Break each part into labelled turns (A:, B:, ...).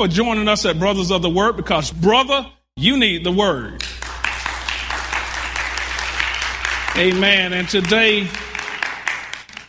A: for joining us at Brothers of the Word because, brother, you need the Word. Amen. And today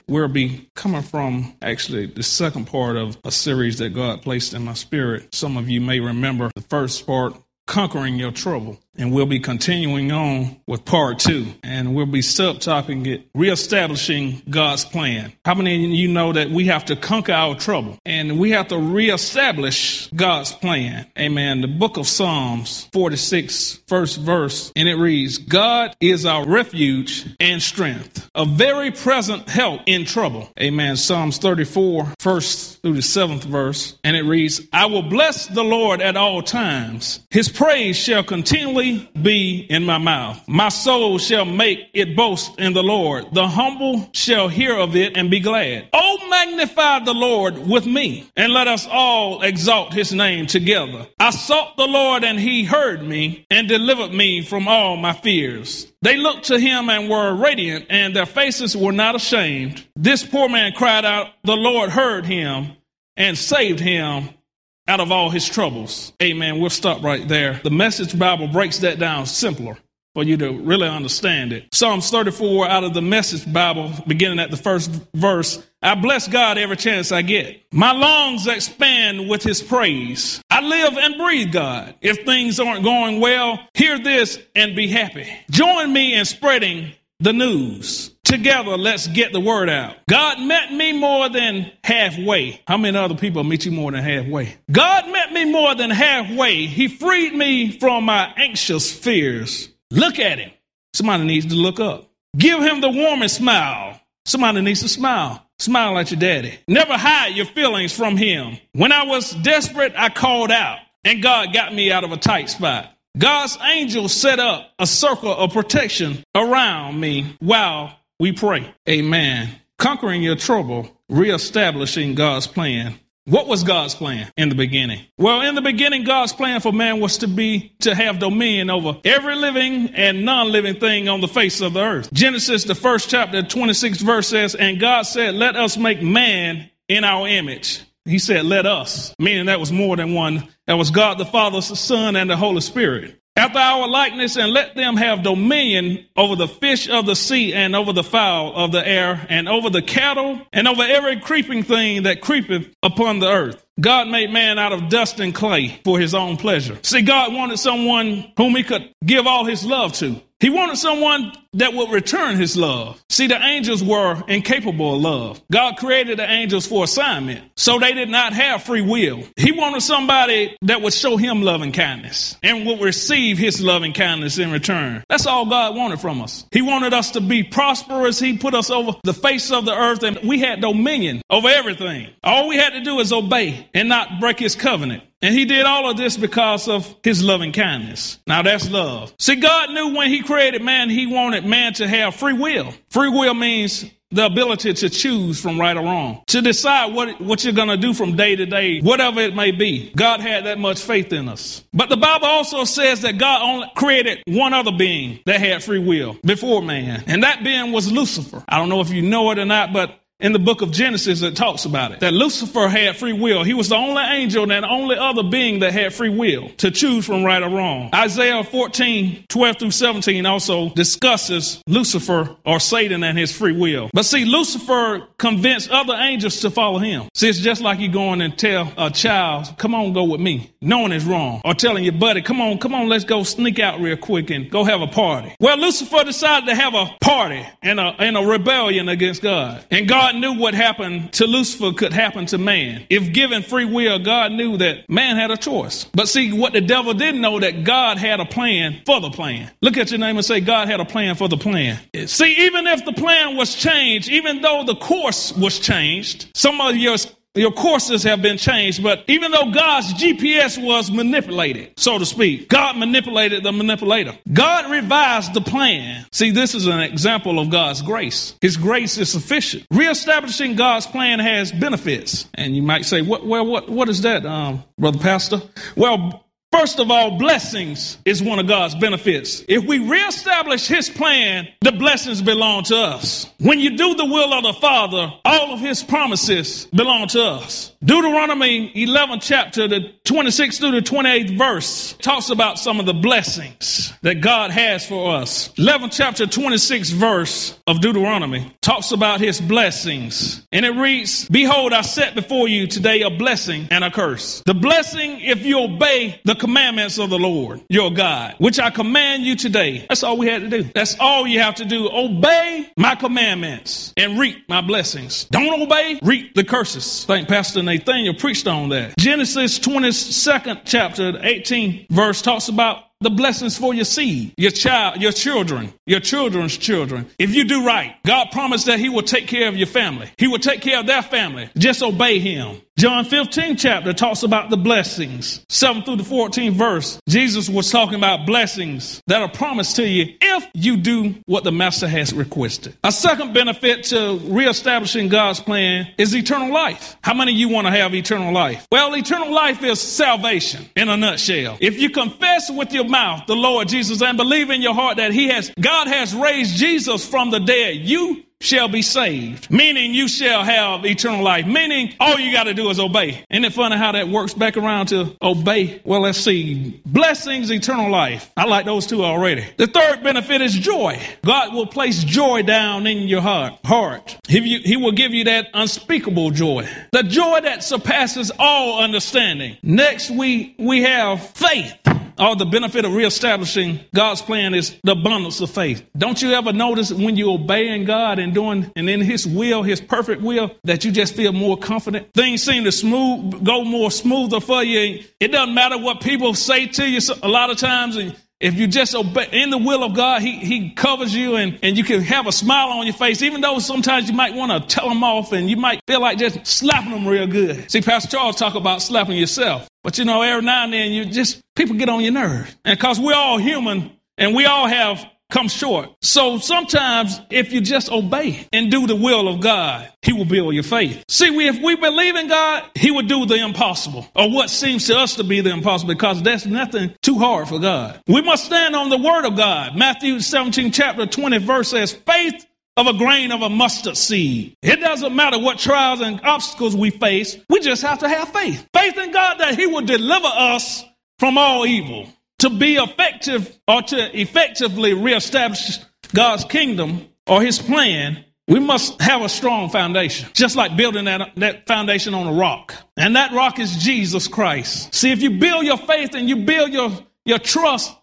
A: we'll be coming from actually the second part of a series that God placed in my spirit. Some of you may remember the first part, Conquering Your Trouble. And we'll be continuing on with part two. And we'll be subtopping it, reestablishing God's plan. How many of you know that we have to conquer our trouble and we have to reestablish God's plan? Amen. The book of Psalms 46, first verse, and it reads, God is our refuge and strength, a very present help in trouble. Amen. Psalms 34, first through the seventh verse, and it reads, I will bless the Lord at all times. His praise shall continually be in my mouth. My soul shall make it boast in the Lord. The humble shall hear of it and be glad. Oh, magnify the Lord with me, and let us all exalt his name together. I sought the Lord, and he heard me and delivered me from all my fears. They looked to him and were radiant, and their faces were not ashamed. This poor man cried out, The Lord heard him and saved him out of all his troubles. Amen. We'll stop right there. The message Bible breaks that down simpler for you to really understand it. Psalms 34 out of the message Bible, beginning at the first verse. I bless God every chance I get. My lungs expand with his praise. I live and breathe God. If things aren't going well, hear this and be happy. Join me in spreading the news. Together, let's get the word out. God met me more than halfway. How many other people meet you more than halfway? God met me more than halfway. He freed me from my anxious fears. Look at him. Somebody needs to look up. Give him the warmest smile. Somebody needs to smile. Smile at your daddy. Never hide your feelings from him. When I was desperate, I called out, and God got me out of a tight spot. God's angels set up a circle of protection around me while we pray. Amen. Conquering your trouble, reestablishing God's plan. What was God's plan in the beginning? Well, in the beginning, God's plan for man was to be to have dominion over every living and non-living thing on the face of the earth. Genesis, the first chapter, 26 verse says, And God said, Let us make man in our image. He said, Let us, meaning that was more than one. That was God the Father, the Son, and the Holy Spirit after our likeness, and let them have dominion over the fish of the sea, and over the fowl of the air, and over the cattle, and over every creeping thing that creepeth upon the earth. God made man out of dust and clay for his own pleasure. See, God wanted someone whom he could give all his love to. He wanted someone that would return his love. See, the angels were incapable of love. God created the angels for assignment, so they did not have free will. He wanted somebody that would show him loving kindness and would receive his loving kindness in return. That's all God wanted from us. He wanted us to be prosperous. He put us over the face of the earth and we had dominion over everything. All we had to do is obey and not break his covenant. And he did all of this because of his loving kindness. Now that's love. See, God knew when he created man, he wanted man to have free will. Free will means the ability to choose from right or wrong, to decide what, what you're going to do from day to day, whatever it may be. God had that much faith in us. But the Bible also says that God only created one other being that had free will before man, and that being was Lucifer. I don't know if you know it or not, but in the book of Genesis it talks about it. That Lucifer had free will. He was the only angel and the only other being that had free will to choose from right or wrong. Isaiah 14, 12 through 17 also discusses Lucifer or Satan and his free will. But see, Lucifer convinced other angels to follow him. See, it's just like you going and tell a child, come on, go with me, knowing it's wrong. Or telling your buddy, come on, come on, let's go sneak out real quick and go have a party. Well, Lucifer decided to have a party and a, and a rebellion against God. And God God knew what happened to Lucifer could happen to man. If given free will, God knew that man had a choice. But see, what the devil didn't know that God had a plan for the plan. Look at your name and say, God had a plan for the plan. See, even if the plan was changed, even though the course was changed, some of your your courses have been changed, but even though God's GPS was manipulated, so to speak, God manipulated the manipulator. God revised the plan. See, this is an example of God's grace. His grace is sufficient. Reestablishing God's plan has benefits. And you might say, what, well, what, what is that, um, brother pastor? Well, First of all, blessings is one of God's benefits. If we reestablish His plan, the blessings belong to us. When you do the will of the Father, all of His promises belong to us. Deuteronomy 11 chapter, the 26th through the 28th verse talks about some of the blessings that God has for us. 11 chapter 26 verse of Deuteronomy talks about his blessings. And it reads, Behold, I set before you today a blessing and a curse. The blessing if you obey the commandments of the Lord, your God, which I command you today. That's all we had to do. That's all you have to do. Obey my commandments and reap my blessings. Don't obey, reap the curses. Thank Pastor Nathaniel preached on that. Genesis 22nd chapter, 18 verse talks about the blessings for your seed, your child, your children, your children's children. If you do right, God promised that He will take care of your family. He will take care of their family. Just obey Him. John 15 chapter talks about the blessings. 7 through the 14th verse, Jesus was talking about blessings that are promised to you if you do what the master has requested. A second benefit to reestablishing God's plan is eternal life. How many of you want to have eternal life? Well, eternal life is salvation in a nutshell. If you confess with your mouth the Lord Jesus and believe in your heart that he has, God has raised Jesus from the dead, you shall be saved, meaning you shall have eternal life, meaning all you got to do is obey. Isn't it funny how that works back around to obey? Well, let's see. Blessings, eternal life. I like those two already. The third benefit is joy. God will place joy down in your heart. Heart. He, he will give you that unspeakable joy. The joy that surpasses all understanding. Next, we, we have faith all the benefit of reestablishing God's plan is the abundance of faith. Don't you ever notice when you're obeying God and doing and in His will, His perfect will, that you just feel more confident? Things seem to smooth, go more smoother for you. It doesn't matter what people say to you a lot of times, and if you just obey in the will of God, He, he covers you and, and you can have a smile on your face, even though sometimes you might want to tell them off and you might feel like just slapping them real good. See, Pastor Charles talk about slapping yourself. But you know, every now and then you just, people get on your nerves. And cause we're all human and we all have come short. So sometimes if you just obey and do the will of God, he will build your faith. See, we, if we believe in God, he will do the impossible or what seems to us to be the impossible because that's nothing too hard for God. We must stand on the word of God. Matthew 17 chapter 20 verse says, faith of a grain of a mustard seed. It doesn't matter what trials and obstacles we face. We just have to have faith. Faith in God that he will deliver us from all evil to be effective or to effectively reestablish God's kingdom or his plan, we must have a strong foundation, just like building that, that foundation on a rock. And that rock is Jesus Christ. See, if you build your faith and you build your, your trust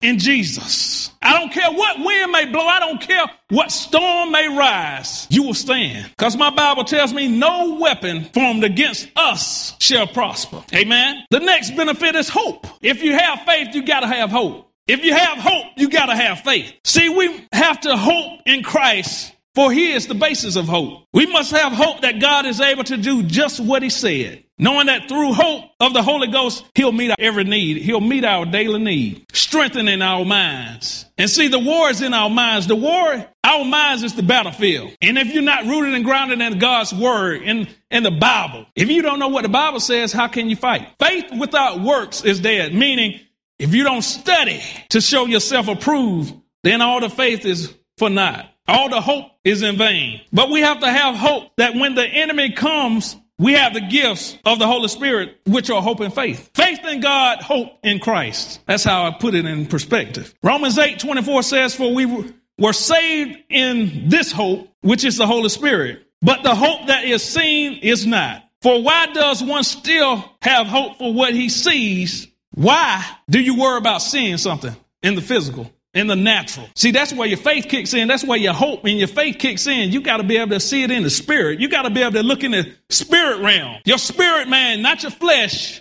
A: in Jesus. I don't care what wind may blow. I don't care what storm may rise. You will stand. Because my Bible tells me no weapon formed against us shall prosper. Amen. The next benefit is hope. If you have faith, you got to have hope. If you have hope, you got to have faith. See, we have to hope in Christ for he is the basis of hope. We must have hope that God is able to do just what he said. Knowing that through hope of the Holy Ghost, he'll meet our every need. He'll meet our daily need, strengthening our minds. And see, the war is in our minds. The war, our minds is the battlefield. And if you're not rooted and grounded in God's word, in, in the Bible, if you don't know what the Bible says, how can you fight? Faith without works is dead, meaning if you don't study to show yourself approved, then all the faith is for naught. All the hope is in vain. But we have to have hope that when the enemy comes, we have the gifts of the Holy Spirit, which are hope and faith. Faith in God, hope in Christ. That's how I put it in perspective. Romans 8 24 says, For we were saved in this hope, which is the Holy Spirit. But the hope that is seen is not. For why does one still have hope for what he sees? Why do you worry about seeing something in the physical? In the natural. See, that's where your faith kicks in. That's where your hope and your faith kicks in. You got to be able to see it in the spirit. You got to be able to look in the spirit realm. Your spirit man, not your flesh,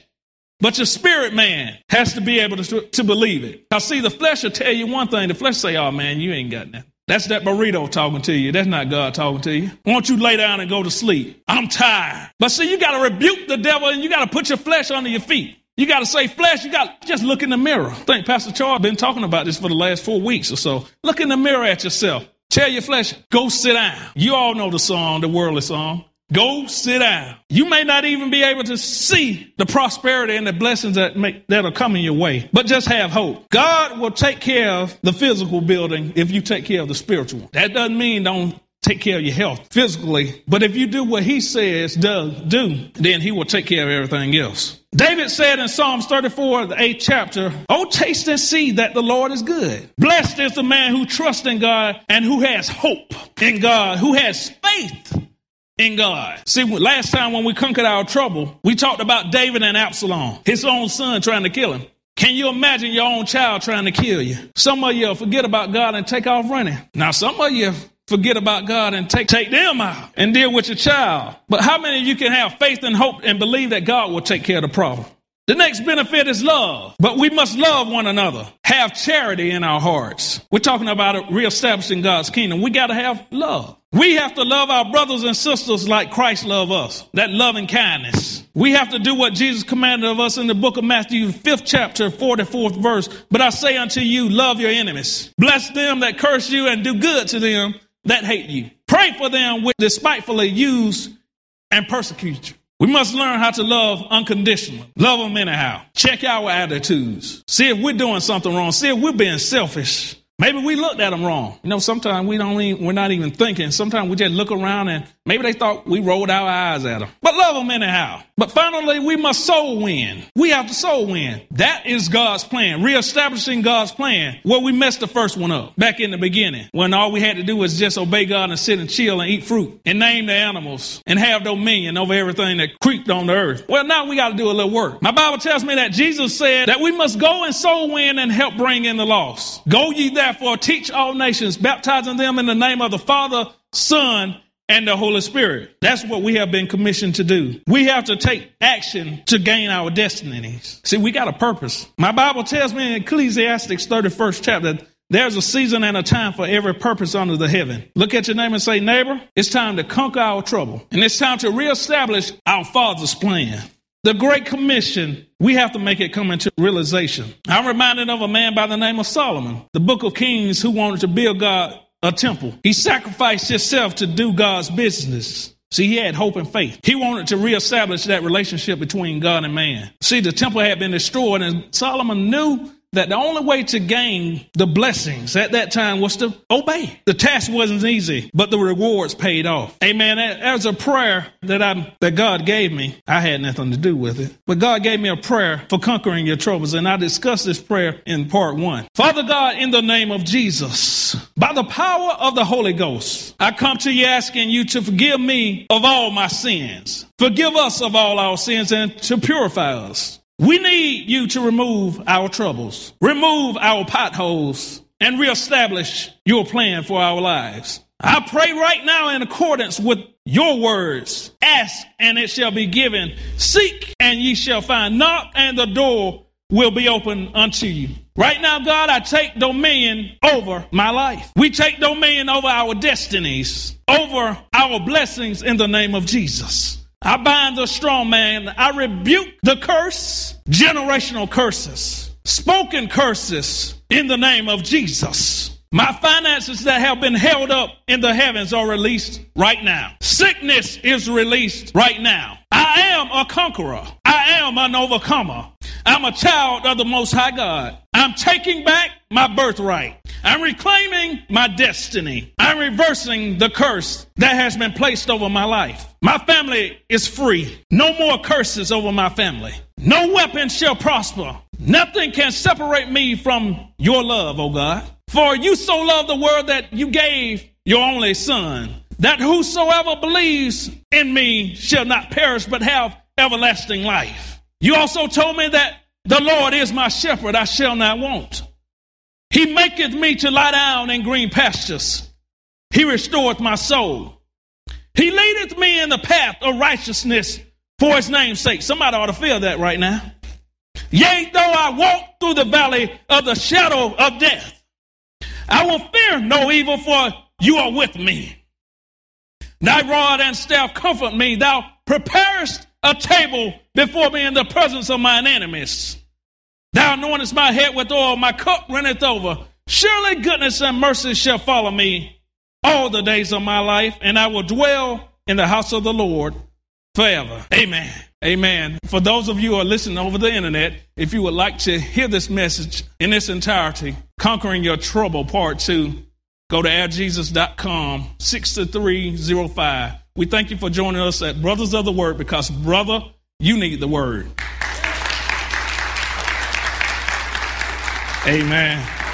A: but your spirit man has to be able to, to believe it. I see the flesh will tell you one thing. The flesh say, oh man, you ain't got nothing. That's that burrito talking to you. That's not God talking to you. Why don't you lay down and go to sleep? I'm tired. But see, you got to rebuke the devil and you got to put your flesh under your feet. You got to say flesh. You got to just look in the mirror. I think Pastor Charles been talking about this for the last four weeks or so. Look in the mirror at yourself. Tell your flesh, go sit down. You all know the song, the worldly song. Go sit down. You may not even be able to see the prosperity and the blessings that make, that are coming your way, but just have hope. God will take care of the physical building if you take care of the spiritual. That doesn't mean don't take care of your health physically, but if you do what he says do, do, then he will take care of everything else. David said in Psalms 34, the eighth chapter, Oh, taste and see that the Lord is good. Blessed is the man who trusts in God and who has hope in God, who has faith in God. See, last time when we conquered our trouble, we talked about David and Absalom, his own son trying to kill him. Can you imagine your own child trying to kill you? Some of you forget about God and take off running. Now, some of you forget about God and take, take them out and deal with your child. But how many of you can have faith and hope and believe that God will take care of the problem? The next benefit is love, but we must love one another, have charity in our hearts. We're talking about reestablishing God's kingdom. We got to have love. We have to love our brothers and sisters like Christ loved us, that loving kindness. We have to do what Jesus commanded of us in the book of Matthew, 5th chapter, 44th verse. But I say unto you, love your enemies. Bless them that curse you and do good to them that hate you. Pray for them which despitefully use and persecute you. We must learn how to love unconditionally. Love them anyhow. Check our attitudes. See if we're doing something wrong. See if we're being selfish. Maybe we looked at them wrong. You know, sometimes we don't even, we're not even thinking. Sometimes we just look around and maybe they thought we rolled our eyes at them. But love them anyhow. But finally, we must soul win. We have to soul win. That is God's plan. Reestablishing God's plan. Where we messed the first one up back in the beginning when all we had to do was just obey God and sit and chill and eat fruit and name the animals and have dominion over everything that creeped on the earth. Well, now we got to do a little work. My Bible tells me that Jesus said that we must go and soul win and help bring in the lost. Go ye therefore teach all nations, baptizing them in the name of the Father, Son, and the Holy Spirit. That's what we have been commissioned to do. We have to take action to gain our destinies. See, we got a purpose. My Bible tells me in Ecclesiastes 31st chapter, there's a season and a time for every purpose under the heaven. Look at your neighbor and say, neighbor, it's time to conquer our trouble. And it's time to reestablish our Father's plan. The Great Commission, we have to make it come into realization. I'm reminded of a man by the name of Solomon, the book of Kings, who wanted to build God a temple. He sacrificed himself to do God's business. See, he had hope and faith. He wanted to reestablish that relationship between God and man. See, the temple had been destroyed, and Solomon knew that the only way to gain the blessings at that time was to obey. The task wasn't easy, but the rewards paid off. Amen. As a prayer that I that God gave me, I had nothing to do with it, but God gave me a prayer for conquering your troubles, and I discussed this prayer in part one. Father God, in the name of Jesus, by the power of the Holy Ghost, I come to you asking you to forgive me of all my sins. Forgive us of all our sins and to purify us. We need you to remove our troubles, remove our potholes, and reestablish your plan for our lives. I pray right now in accordance with your words. Ask and it shall be given. Seek and ye shall find. Knock and the door will be open unto you. Right now, God, I take dominion over my life. We take dominion over our destinies, over our blessings in the name of Jesus. I bind the strong man. I rebuke the curse, generational curses, spoken curses in the name of Jesus. My finances that have been held up in the heavens are released right now. Sickness is released right now. I am a conqueror. I am an overcomer. I'm a child of the Most High God. I'm taking back my birthright. I'm reclaiming my destiny. I'm reversing the curse that has been placed over my life. My family is free. No more curses over my family. No weapon shall prosper. Nothing can separate me from your love, O God. For you so loved the world that you gave your only son, that whosoever believes in me shall not perish but have everlasting life. You also told me that the Lord is my shepherd, I shall not want. He maketh me to lie down in green pastures. He restoreth my soul. He leadeth me in the path of righteousness for his name's sake. Somebody ought to feel that right now. Yea, though I walk through the valley of the shadow of death, I will fear no evil, for you are with me. Thy rod and staff comfort me. Thou preparest a table before me in the presence of mine enemies. Thou anointest my head with oil, my cup runneth over. Surely goodness and mercy shall follow me all the days of my life, and I will dwell in the house of the Lord forever. Amen. Amen. For those of you who are listening over the internet, if you would like to hear this message in its entirety, Conquering Your Trouble, Part 2, go to airjesus.com, 6305. We thank you for joining us at Brothers of the Word because, brother, you need the Word. Amen.